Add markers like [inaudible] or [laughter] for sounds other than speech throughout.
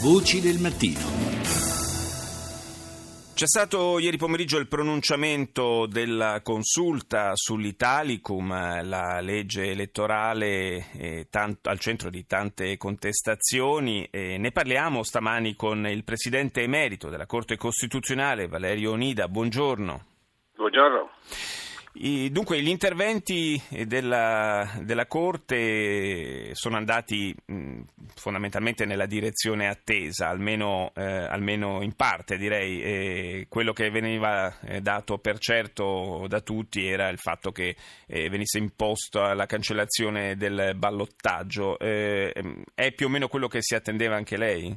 Voci del mattino. C'è stato ieri pomeriggio il pronunciamento della consulta sull'Italicum, la legge elettorale eh, tanto, al centro di tante contestazioni. Ne parliamo stamani con il presidente emerito della Corte Costituzionale, Valerio Onida. Buongiorno. Buongiorno. Dunque, gli interventi della, della Corte sono andati fondamentalmente nella direzione attesa, almeno, eh, almeno in parte direi. E quello che veniva eh, dato per certo da tutti era il fatto che eh, venisse imposta la cancellazione del ballottaggio. Eh, è più o meno quello che si attendeva anche lei?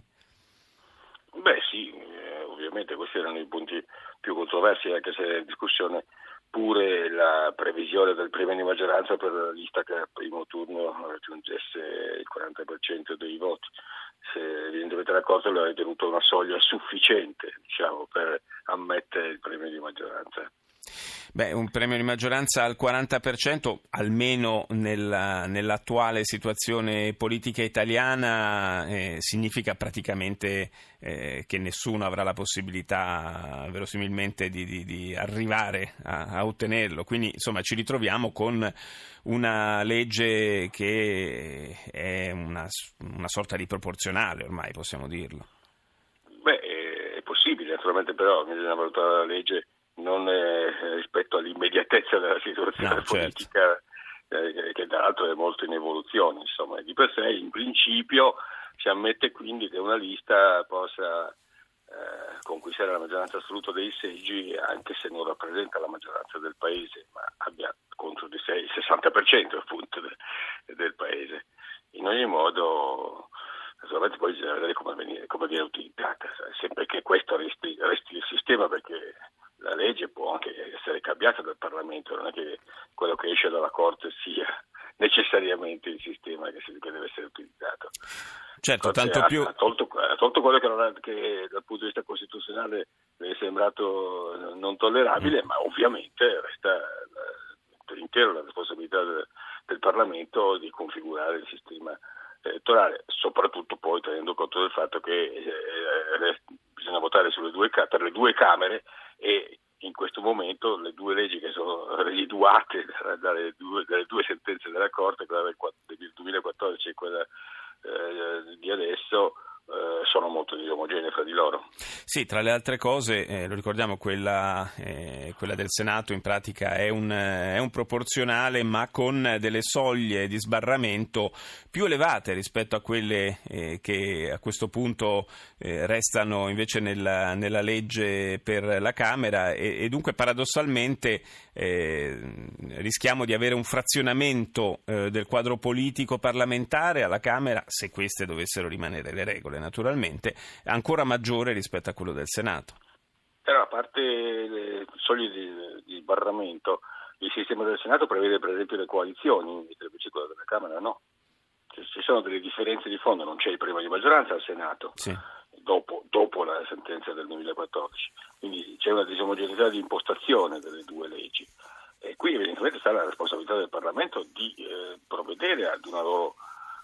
Beh sì, eh, ovviamente questi erano i punti più controversi, anche se la discussione pure la previsione del premio di maggioranza per la lista che al primo turno raggiungesse il 40% dei voti. Se evidentemente la Corte lo ha ritenuto una soglia sufficiente diciamo, per ammettere il premio di maggioranza. Beh, un premio di maggioranza al 40%, almeno nella, nell'attuale situazione politica italiana, eh, significa praticamente eh, che nessuno avrà la possibilità, verosimilmente, di, di, di arrivare a, a, ottenerlo. Quindi, insomma, ci ritroviamo con una legge che è una, una sorta di proporzionale, ormai possiamo dirlo. Beh, è possibile, naturalmente, però bisogna valutare la legge non eh, rispetto all'immediatezza della situazione no, certo. politica certo. eh, che tra l'altro è molto in evoluzione, insomma, di per sé in principio si ammette quindi che una lista possa eh, conquistare la maggioranza assoluta dei seggi anche se non rappresenta la maggioranza del paese, ma abbia contro di sé il 60% appunto de, del paese. In ogni modo naturalmente poi bisogna vedere come viene, come viene utilizzata, sempre che questo resti, resti il sistema perché legge può anche essere cambiata dal Parlamento, non è che quello che esce dalla Corte sia [laughs] necessariamente il sistema che, deve essere utilizzato. Certo, tanto ha, più... ha, tolto, ha tolto quello che, ha, che, dal punto di vista costituzionale le è sembrato non tollerabile, mm. ma ovviamente resta per intero la responsabilità del, del Parlamento di configurare il sistema elettorale, soprattutto poi tenendo conto del fatto che eh, eh bisogna votare due, per le due Camere e in questo momento le due leggi che sono residuate [laughs] dalle due, dalle due sentenze della Corte, quella del, del 2014 e quella eh, di adesso, sono molto disomogenee fra di loro. Sì, tra le altre cose, eh, lo ricordiamo, quella, eh, quella, del Senato in pratica è un, è un, proporzionale ma con delle soglie di sbarramento più elevate rispetto a quelle eh, che a questo punto eh, restano invece nella, nella, legge per la Camera e, e dunque paradossalmente eh, rischiamo di avere un frazionamento del quadro politico parlamentare alla Camera se queste dovessero rimanere le regole naturalmente, ancora maggiore rispetto a quello del Senato. Però a parte le soglie di, di sbarramento, il sistema del Senato prevede per esempio le coalizioni, invece quello della Camera no. Ci sono delle differenze di fondo, non c'è il premio di maggioranza al Senato. Sì. Dopo, dopo, la sentenza del 2014. Quindi c'è una disomogeneità di impostazione delle due leggi. E qui evidentemente sta la responsabilità del Parlamento di eh, provvedere ad una loro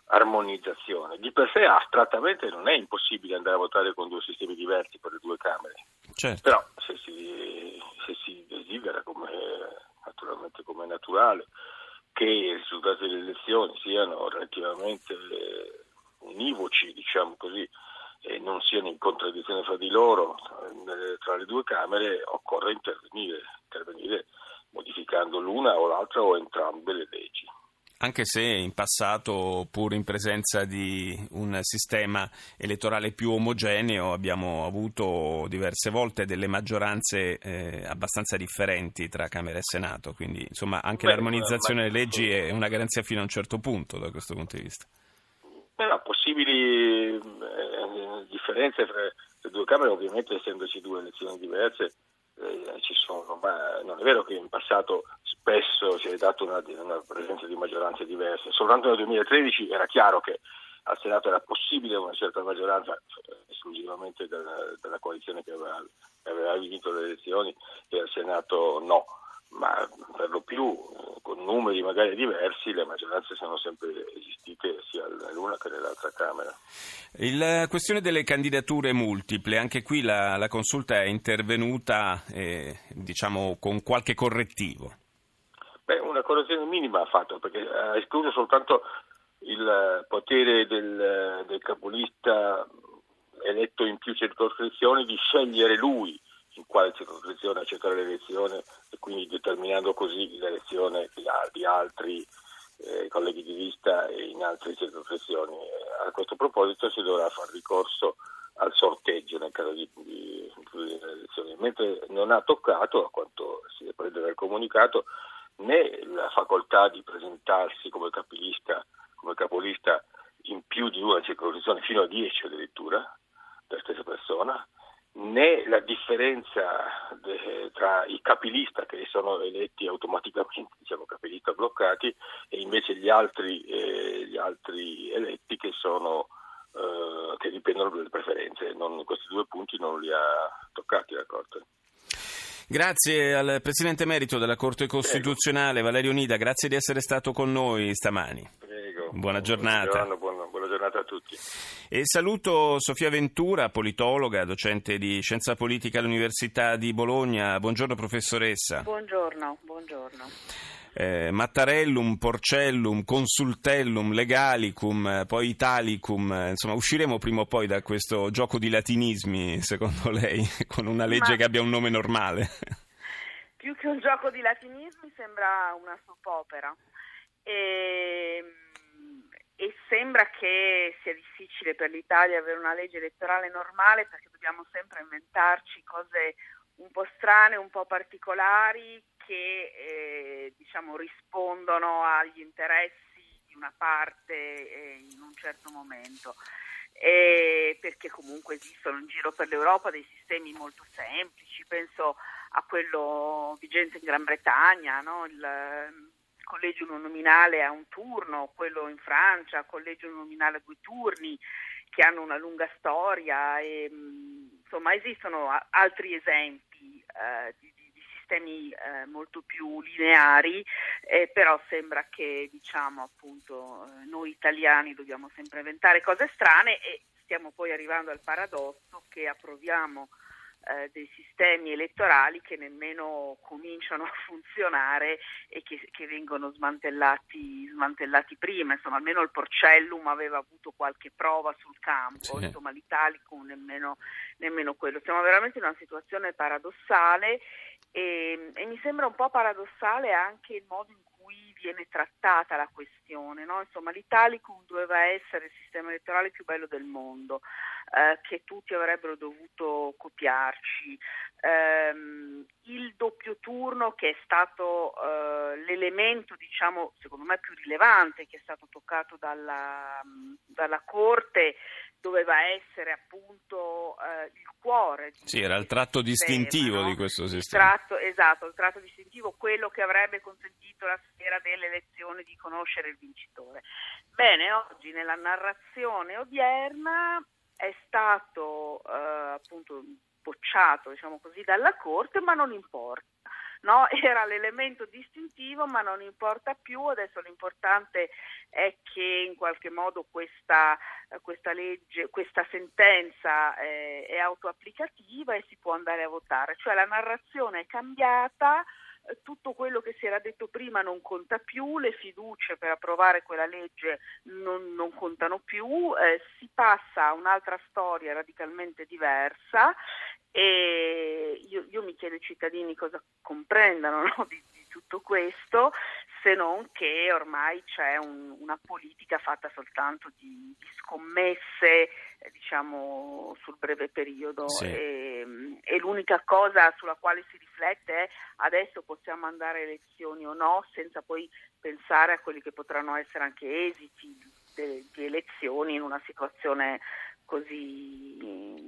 armonizzazione. Di per sé astrattamente non è impossibile andare a votare con due sistemi diversi per le due Camere, certo. però se si, se si desidera, come, naturalmente come è naturale, che i risultati delle elezioni siano relativamente univoci, diciamo così, e non siano in contraddizione fra di loro tra le due Camere, occorre intervenire, intervenire modificando l'una o l'altra o entrambe le leggi anche se in passato, pur in presenza di un sistema elettorale più omogeneo, abbiamo avuto diverse volte delle maggioranze eh, abbastanza differenti tra Camera e Senato, quindi insomma anche Beh, l'armonizzazione delle leggi è una garanzia fino a un certo punto da questo punto di vista. Però possibili eh, differenze tra le due Camere, ovviamente essendoci due elezioni diverse, eh, ci sono, ma non è vero che in passato spesso si è dato una, una, presenza di maggioranze diverse. Soltanto nel 2013 era chiaro che al Senato era possibile una certa maggioranza esclusivamente della, della coalizione che aveva, aveva, vinto le elezioni e al Senato no, ma per lo più con numeri magari diversi, le maggioranze sono sempre esistite sia nell'una che nell'altra Camera. La questione delle candidature multiple, anche qui la, la consulta è intervenuta eh, diciamo, con qualche correttivo. Beh, una correzione minima ha fatto perché ha escluso soltanto il potere del, del capolista eletto in più circoscrizioni di scegliere lui in quale circoscrizione accettare l'elezione e quindi determinando così l'elezione di altri eh, colleghi di lista in altre circoscrizioni. A questo proposito si dovrà fare ricorso al sorteggio nel caso di, di, di elezioni, mentre non ha toccato, a quanto si prende dal comunicato, né la facoltà di presentarsi come capilista, come capolista in più di una circoscrizione, fino a 10 addirittura, della stessa persona, né la differenza de, tra i capilista che sono eletti automaticamente, diciamo capilista bloccati, e invece gli altri, eh, gli altri eletti che, sono, eh, che dipendono dalle preferenze. Non, questi due punti non li ha toccati la Corte. Grazie al Presidente Merito della Corte Costituzionale, Prego. Valerio Nida, grazie di essere stato con noi stamani. Prego. Buona giornata. Buona, buona giornata a tutti. E saluto Sofia Ventura, politologa, docente di scienza politica all'Università di Bologna. Buongiorno professoressa. Buongiorno, buongiorno. Eh, Mattarellum, Porcellum, Consultellum, Legalicum, poi Italicum, insomma usciremo prima o poi da questo gioco di latinismi, secondo lei, [laughs] con una legge Ma... che abbia un nome normale? [laughs] Più che un gioco di latinismi sembra una soppopera. E ehm, e sembra che sia difficile per l'Italia avere una legge elettorale normale perché dobbiamo sempre inventarci cose un po' strane, un po' particolari che eh, diciamo, rispondono agli interessi di una parte eh, in un certo momento. E perché comunque esistono in giro per l'Europa dei sistemi molto semplici, penso a quello vigente in Gran Bretagna, no? il, collegio uninominale a un turno, quello in Francia, collegio uninominale a due turni, che hanno una lunga storia. E, insomma, esistono altri esempi eh, di, di, di, sistemi eh, molto più lineari, eh, però sembra che diciamo, appunto, eh, noi italiani dobbiamo sempre inventare cose strane e stiamo poi arrivando al paradosso che approviamo eh, dei sistemi elettorali che nemmeno cominciano a funzionare e che, che vengono smantellati, smantellati, prima. Insomma, almeno il Porcellum aveva avuto qualche prova sul campo, sì. insomma l'Italicum nemmeno, nemmeno quello. Siamo veramente in una situazione paradossale e, e mi sembra un po' paradossale anche il modo in cui viene trattata la questione. No? Insomma, l'Italicum doveva essere il sistema elettorale più bello del mondo eh, che tutti avrebbero dovuto copiarci. Um, il doppio turno che è stato uh, l'elemento diciamo secondo me più rilevante che è stato toccato dalla, dalla Corte doveva essere appunto uh, il cuore sì era il tratto sistema, distintivo no? di questo sistema il tratto, esatto il tratto distintivo quello che avrebbe consentito la sera delle elezioni di conoscere il vincitore bene oggi nella narrazione odierna è stato eh, appunto bocciato diciamo così, dalla Corte, ma non importa. No? [laughs] Era l'elemento distintivo, ma non importa più. Adesso l'importante è che in qualche modo questa, questa legge, questa sentenza eh, è autoapplicativa e si può andare a votare. Cioè la narrazione è cambiata tutto quello che si era detto prima non conta più, le fiducie per approvare quella legge non, non contano più, eh, si passa a un'altra storia radicalmente diversa e io, io mi chiedo ai cittadini cosa comprendano [laughs] no, di, di, tutto questo, se non che ormai c'è un, una politica fatta soltanto di, di scommesse eh, diciamo sul breve periodo sì. e, e, l'unica cosa sulla quale si riflette è adesso possiamo andare a elezioni o no senza poi pensare a quelli che potranno essere anche esiti di elezioni in una situazione così,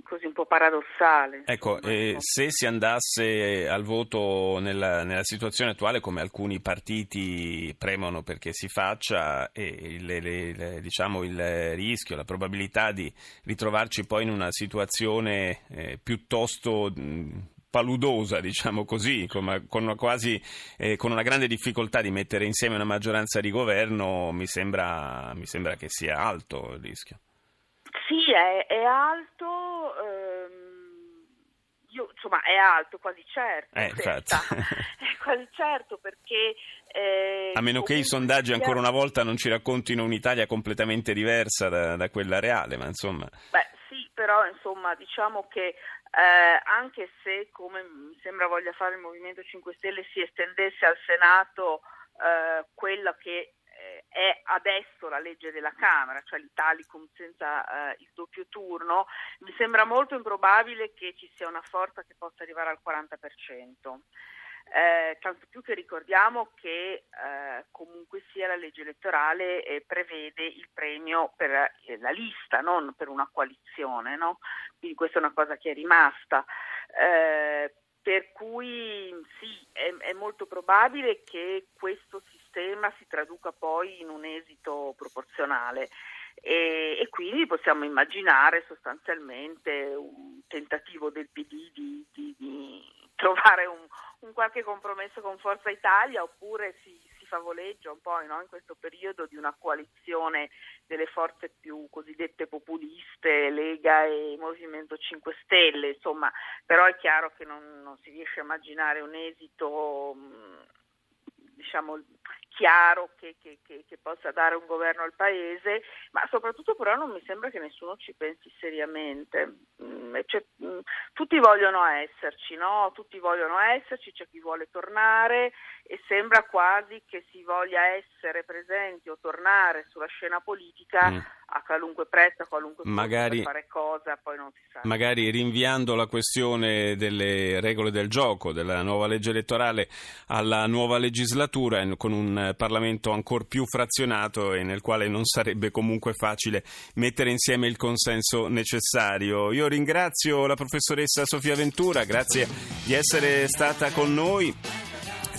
così un po' paradossale. Ecco, eh, se si andasse al voto nella, nella, situazione attuale, come alcuni partiti premono perché si faccia, eh, le, le, le, diciamo il rischio, la probabilità di ritrovarci poi in una situazione eh, piuttosto paludosa, diciamo così, con, con, quasi, eh, con una grande difficoltà di mettere insieme una maggioranza di governo, mi sembra, mi sembra che sia alto il rischio. Sì, è, è alto. Ehm io, insomma, è alto, quasi certo. Eh, [laughs] è quasi certo perché... Eh, a meno che i sondaggi ancora una volta non ci raccontino un'Italia completamente diversa da, da quella reale, ma insomma... Beh, sì, però insomma diciamo che eh, anche se, come mi sembra voglia fare il Movimento 5 Stelle, si estendesse al Senato eh, quella che è adesso la legge della Camera, cioè l'Italicum senza eh, il doppio turno, mi sembra molto improbabile che ci sia una forza che possa arrivare al 40%. Eh, tanto più che ricordiamo che eh, comunque sia la legge elettorale eh, prevede il premio per eh, la lista, non per una coalizione, no? quindi questa è una cosa che è rimasta. Eh, per cui sì, è, è molto probabile che questo sistema si traduca poi in un esito proporzionale. E, e, quindi possiamo immaginare sostanzialmente un tentativo del PD di, di, di trovare un, un, qualche compromesso con Forza Italia oppure si, si favoleggia un po' no, in questo periodo di una coalizione delle forze più cosiddette populiste, Lega e Movimento 5 Stelle, insomma, però è chiaro che non, non si riesce a immaginare un esito diciamo, chiaro che, che, che, che, possa dare un governo al paese, ma soprattutto però non mi sembra che nessuno ci pensi seriamente. Cioè, tutti vogliono esserci, no? tutti vogliono esserci, c'è chi vuole tornare e sembra quasi che si voglia essere presenti o tornare sulla scena politica. Mm a qualunque prezzo, a qualunque magari, fare cosa, poi non si sa. Magari rinviando la questione delle regole del gioco, della nuova legge elettorale alla nuova legislatura, con un Parlamento ancora più frazionato e nel quale non sarebbe comunque facile mettere insieme il consenso necessario. Io ringrazio la professoressa Sofia Ventura, grazie di essere stata con noi.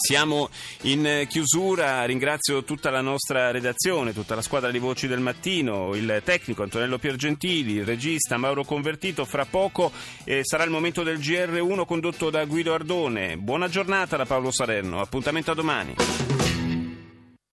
Siamo in chiusura, ringrazio tutta la nostra redazione, tutta la squadra di Voci del Mattino, il tecnico Antonello Piergentili, il regista Mauro Convertito. Fra poco eh, sarà il momento del GR1 condotto da Guido Ardone. Buona giornata da Paolo Salerno, appuntamento a domani.